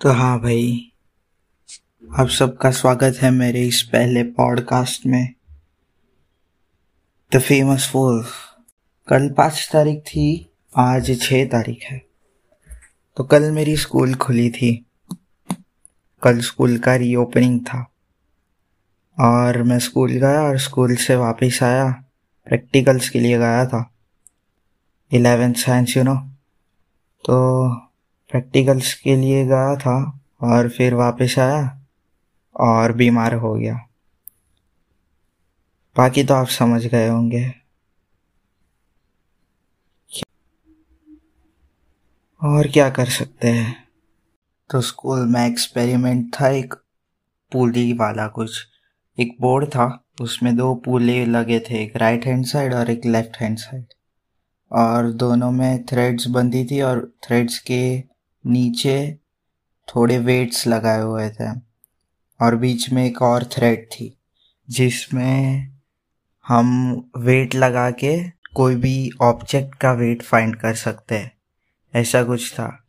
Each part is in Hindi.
तो हाँ भाई, आप सबका स्वागत है मेरे इस पहले पॉडकास्ट में। द फ़ेमस फोर कल पाँच तारीख थी, आज छः तारीख है। तो कल मेरी स्कूल खुली थी। कल स्कूल का रीओपनिंग था। और मैं स्कूल गया और स्कूल से वापस आया। प्रैक्टिकल्स के लिए गया था। इलेवेंथ साइंस यू नो तो प्रैक्टिकल्स के लिए गया था और फिर वापस आया और बीमार हो गया। बाकी तो आप समझ गए होंगे। और क्या कर सकते हैं? तो स्कूल में एक्सपेरिमेंट था एक पुली वाला कुछ। एक बोर्ड था, उसमें दो पुले लगे थे, एक राइट हैंड साइड और एक लेफ़्ट हैंड साइड। और दोनों में थ्रेड्स बंधी थी और थ्रेड्स के नीचे थोड़े वेट्स लगाए हुए थे और बीच में एक और थ्रेड थी, जिसमें हम वेट लगा के कोई भी ऑब्जेक्ट का वेट फाइंड कर सकते हैं। ऐसा कुछ था।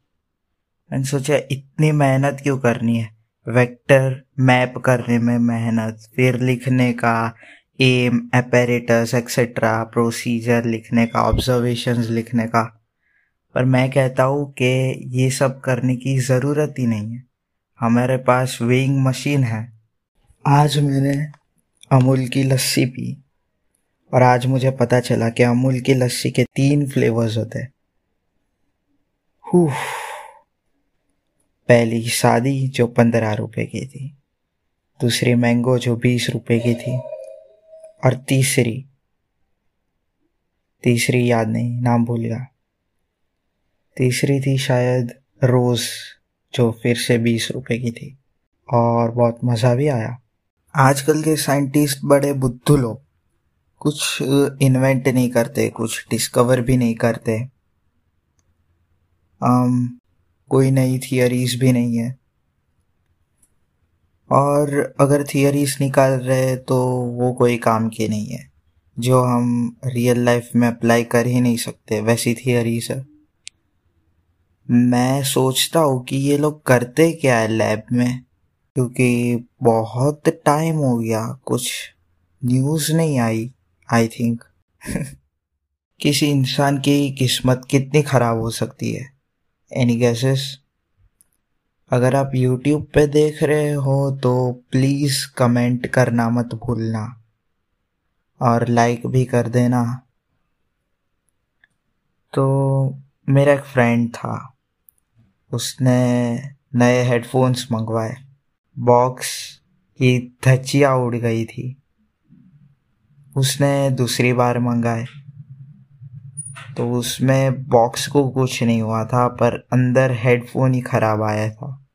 मैंने सोचा, इतनी मेहनत क्यों करनी है? वेक्टर मैप करने में मेहनत, फिर लिखने का एम एपेरेटस एक्सेट्रा प्रोसीजर लिखने का ऑब्जर्वेशंस लिखने का। पर मैं कहता हूँ कि ये सब करने की ज़रूरत ही नहीं है। हमारे पास वेइंग मशीन है। आज मैंने अमूल की लस्सी पी और आज मुझे पता चला कि अमूल की लस्सी के तीन फ्लेवर्स होते हैं। पहली शादी जो पंद्रह रुपए की थी। दूसरी मैंगो जो बीस रुपए की थी। और तीसरी तीसरी याद नहीं नाम भूल गया। तीसरी थी शायद रोज़ जो फिर से बीस रुपए की थी। और बहुत मज़ा भी आया। आजकल के साइंटिस्ट बड़े बुद्धू लोग कुछ इन्वेंट नहीं करते कुछ डिस्कवर भी नहीं करते। um, कोई नई थियरीज भी नहीं है। और अगर थियरीज निकाल रहे तो वो कोई काम की नहीं है। जो हम रियल लाइफ में अप्लाई कर ही नहीं सकते, वैसी थियरीज है। मैं सोचता हूँ कि ये लोग करते क्या है लैब में? क्योंकि बहुत टाइम हो गया, कुछ न्यूज़ नहीं आई आई थिंक किसी इंसान की किस्मत कितनी ख़राब हो सकती है? एनी गैसेस अगर आप यूट्यूब पे देख रहे हो तो प्लीज़ कमेंट करना मत भूलना। और लाइक भी कर देना। तो मेरा एक फ्रेंड था। उसने नए हेडफोन्स मंगवाए। बॉक्स की धचिया उड़ गई थी। उसने दूसरी बार मंगाए। तो उसमें बॉक्स को कुछ नहीं हुआ था, पर अंदर हेडफोन ही ख़राब आया था।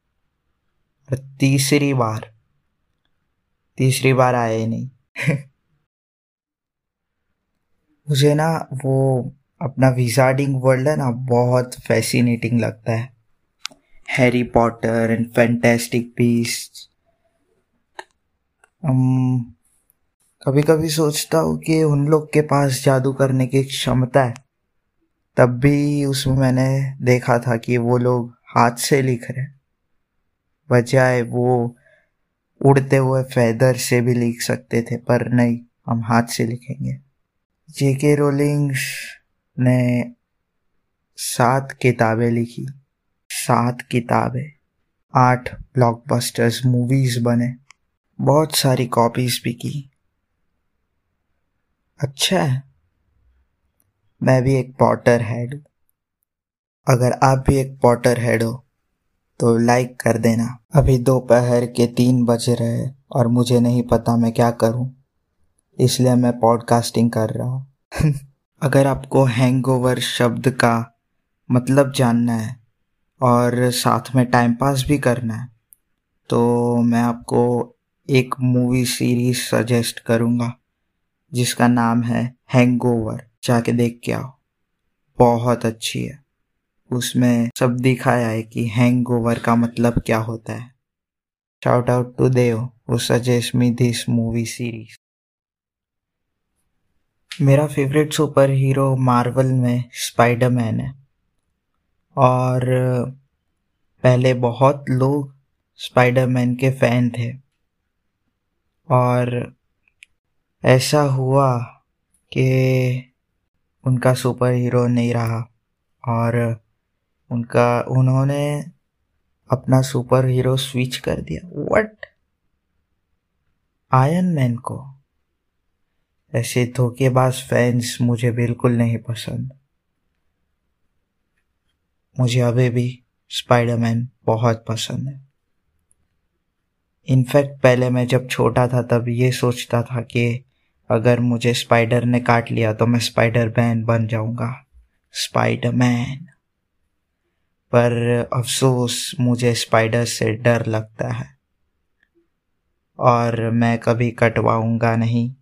और तीसरी बार तीसरी बार आया ही नहीं। मुझे ना वो अपना विजार्डिंग वर्ल्ड है ना, बहुत फैसिनेटिंग लगता है। Harry Potter and Fantastic Beast कभी कभी सोचता हूँ कि उन लोग के पास जादू करने की क्षमता है। तब भी उसमें मैंने देखा था कि वो लोग हाथ से लिख रहे बजाय वो उड़ते हुए फैदर से भी लिख सकते थे, पर नहीं, हम हाथ से लिखेंगे। जेके रोलिंग्स ने सात किताबें लिखी। सात किताबें। आठ ब्लॉकबस्टर्स मूवीज़ बने। बहुत सारी कॉपीज भी की। अच्छा है। मैं भी एक पॉटर हेड अगर आप भी एक पॉटर हेड हो तो लाइक कर देना। अभी दोपहर के तीन बज रहे और मुझे नहीं पता मैं क्या करूँ, इसलिए मैं पॉडकास्टिंग कर रहा हूँ। अगर आपको हैंगओवर शब्द का मतलब जानना है और साथ में टाइम पास भी करना है तो मैं आपको एक मूवी सीरीज़ सजेस्ट करूँगा, जिसका नाम है हैंगओवर जाके देख के आओ। बहुत अच्छी है। उसमें सब दिखाया है कि हैंगओवर का मतलब क्या होता है। शाउट आउट टू देव वो suggest me this movie series मेरा फेवरेट सुपर हीरो मार्वल में स्पाइडरमैन है। और पहले बहुत लोग स्पाइडरमैन के फ़ैन थे। और ऐसा हुआ कि उनका सुपर हीरो नहीं रहा और उनका, उन्होंने अपना सुपर हीरो स्विच कर दिया। व्हाट आयरन मैन को? ऐसे धोखेबाज फैंस मुझे बिल्कुल नहीं पसंद। मुझे अभी भी स्पाइडरमैन बहुत पसंद है। इनफैक्ट पहले मैं जब छोटा था तब ये सोचता था कि अगर मुझे स्पाइडर ने काट लिया तो मैं स्पाइडर मैन बन जाऊँगा। स्पाइडरमैन पर अफसोस, मुझे स्पाइडर से डर लगता है। और मैं कभी कटवाऊँगा नहीं।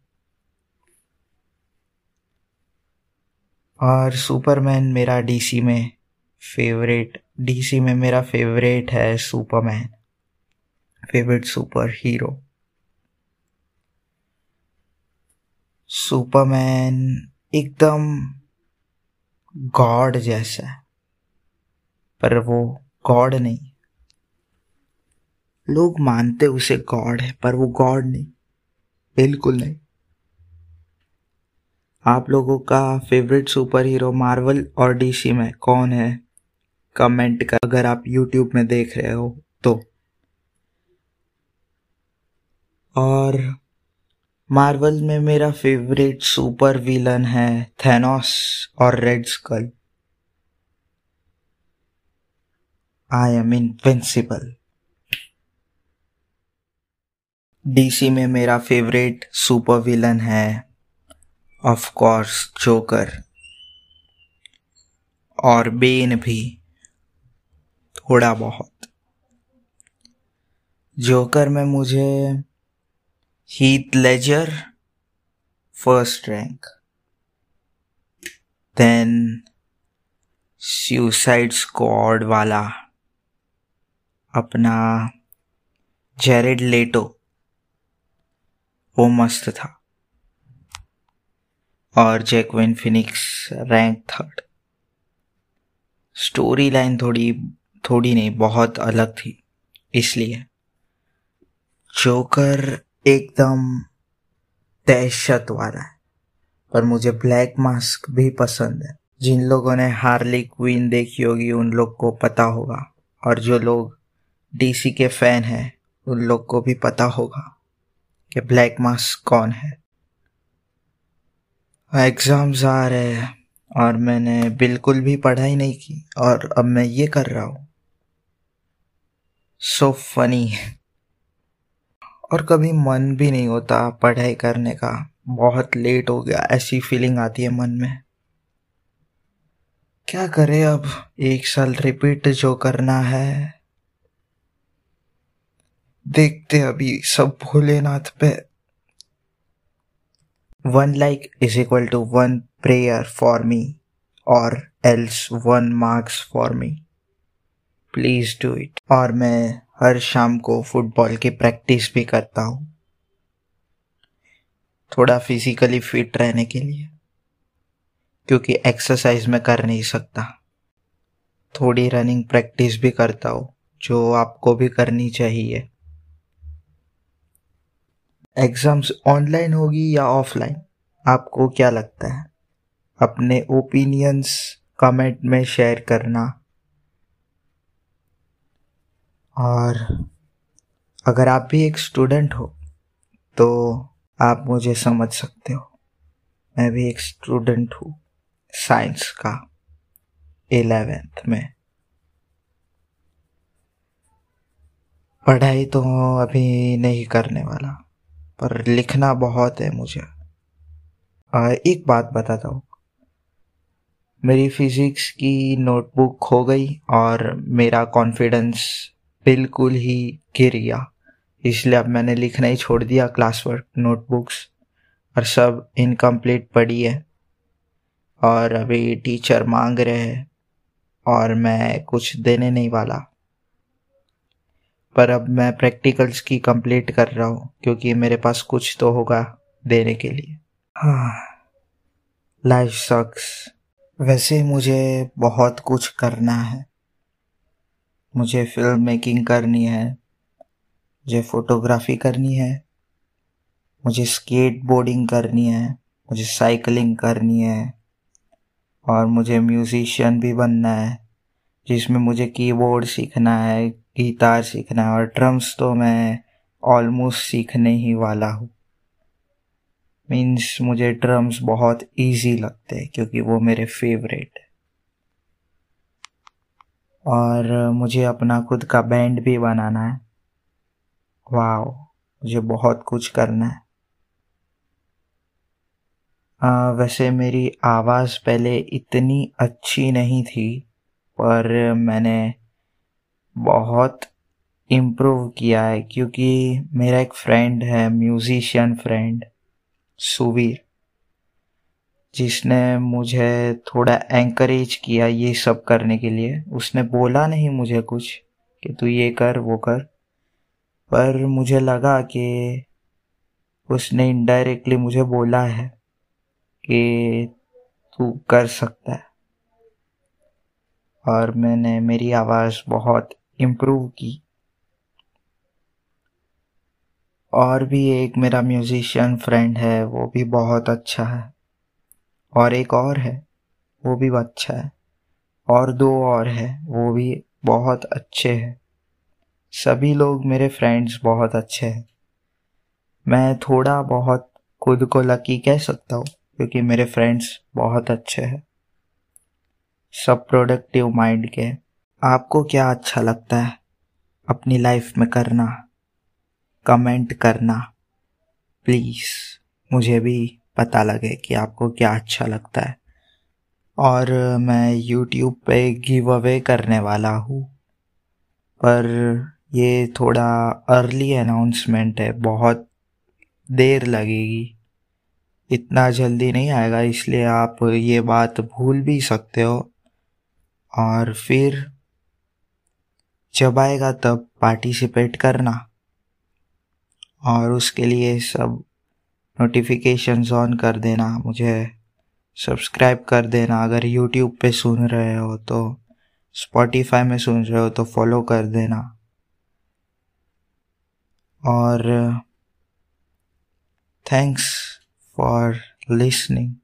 और सुपरमैन मेरा डीसी में फेवरेट डीसी में मेरा फेवरेट है Superman favourite super hero Superman एकदम गॉड जैसा है। पर वो गॉड नहीं। लोग मानते उसे गॉड है, पर वो गॉड नहीं। बिल्कुल नहीं। आप लोगों का फेवरेट सुपर हीरो मार्वल और डीसी में कौन है? कमेंट कर, अगर आप यूट्यूब में देख रहे हो तो। और मार्वल में मेरा फेवरेट सुपर विलन है थैनोस और Red Skull I am invincible DC में मेरा फेवरेट सुपर विलन है ऑफ़ कोर्स जोकर और बेन भी, थोड़ा बहुत. जोकर में मुझे Heath Ledger first rank then Suicide Squad वाला, अपना जेरेड लेटो वो मस्त था। और Joaquin Phoenix rank third story line थोड़ी थोड़ी नहीं, बहुत अलग थी, इसलिए। जोकर एकदम दहशत वाला है। पर मुझे ब्लैक मास्क भी पसंद है। जिन लोगों ने हार्ली क्वीन देखी होगी, उन लोग को पता होगा। और जो लोग डीसी के फ़ैन हैं, उन लोग को भी पता होगा कि ब्लैक मास्क कौन है। एग्ज़ाम्स आ रहे हैं, और मैंने बिल्कुल भी पढ़ाई नहीं की। और अब मैं ये कर रहा हूँ। सो फनी और कभी मन भी नहीं होता पढ़ाई करने का। बहुत लेट हो गया, ऐसी फीलिंग आती है मन में। क्या करे अब? एक साल रिपीट जो करना है। देखते अभी, सब भोलेनाथ पे। One like is equal to one prayer for me और else one marks for me please do it और मैं हर शाम को फुटबॉल की प्रैक्टिस भी करता हूँ। थोड़ा फिजिकली फिट रहने के लिए, क्योंकि एक्सरसाइज में कर नहीं सकता। थोड़ी रनिंग प्रैक्टिस भी करता हूँ, जो आपको भी करनी चाहिए। एग्ज़ाम्स ऑनलाइन होगी या ऑफलाइन आपको क्या लगता है? अपने ओपिनियंस कमेंट में शेयर करना। और अगर आप भी एक स्टूडेंट हो तो आप मुझे समझ सकते हो। मैं भी एक स्टूडेंट हूँ साइंस का एलेवेंथ में। पढ़ाई तो अभी नहीं करने वाला, पर लिखना बहुत है मुझे। एक बात बताता हूँ। मेरी फिज़िक्स की नोटबुक खो गई और मेरा कॉन्फिडेंस बिल्कुल ही गिर गया। इसलिए अब मैंने लिखना ही छोड़ दिया क्लास वर्क नोटबुक्स और सब इनकम्प्लीट पड़ी है। और अभी टीचर मांग रहे हैं और मैं कुछ देने नहीं वाला। पर अब मैं प्रैक्टिकल्स की कंप्लीट कर रहा हूँ क्योंकि मेरे पास कुछ तो होगा देने के लिए। हाँ लाइफ सक्स वैसे मुझे बहुत कुछ करना है। मुझे फ़िल्म मेकिंग करनी है, मुझे फोटोग्राफी करनी है, मुझे स्केट बोर्डिंग करनी है, मुझे साइकिलिंग करनी है, और मुझे म्यूज़िशियन भी बनना है, जिसमें मुझे कीबोर्ड सीखना है गिटार सीखना है, और ड्रम्स तो मैं ऑलमोस्ट सीखने ही वाला हूँ। मीन्स मुझे ड्रम्स बहुत इजी लगते हैं, क्योंकि वो मेरे फेवरेट है। और मुझे अपना खुद का बैंड भी बनाना है। वाह मुझे बहुत कुछ करना है। आ, वैसे मेरी आवाज़ पहले इतनी अच्छी नहीं थी पर मैंने बहुत इम्प्रूव किया है क्योंकि मेरा एक फ्रेंड है म्यूज़िशियन फ्रेंड सुवीर। जिसने मुझे थोड़ा एंकरेज किया ये सब करने के लिए, उसने बोला नहीं मुझे कुछ कि तू ये कर, वो कर। पर मुझे लगा कि उसने इनडायरेक्टली मुझे बोला है कि तू कर सकता है। और मैंने, मेरी आवाज़ बहुत इम्प्रूव की। और भी एक मेरा म्यूज़िशियन फ्रेंड है, वो भी बहुत अच्छा है। और एक और है, वो भी अच्छा है। और दो और है, वो भी बहुत अच्छे हैं। सभी लोग मेरे फ्रेंड्स बहुत अच्छे हैं। मैं थोड़ा बहुत खुद को लकी कह सकता हूँ, क्योंकि मेरे फ्रेंड्स बहुत अच्छे हैं। सब प्रोडक्टिव माइंड के आपको क्या अच्छा लगता है अपनी लाइफ में करना? कमेंट करना प्लीज़ मुझे भी पता लगे कि आपको क्या अच्छा लगता है। और मैं यूट्यूब पे गिव अवे करने वाला हूँ। पर ये थोड़ा अर्ली अनाउंसमेंट है, बहुत देर लगेगी। इतना जल्दी नहीं आएगा, इसलिए आप ये बात भूल भी सकते हो। और फिर जब आएगा तब पार्टिसिपेट करना। और उसके लिए सब नोटिफिकेशंस ऑन कर देना, मुझे सब्सक्राइब कर देना। अगर यूट्यूब पे सुन रहे हो तो स्पॉटिफाई में सुन रहे हो तो फॉलो कर देना। और थैंक्स फॉर लिसनिंग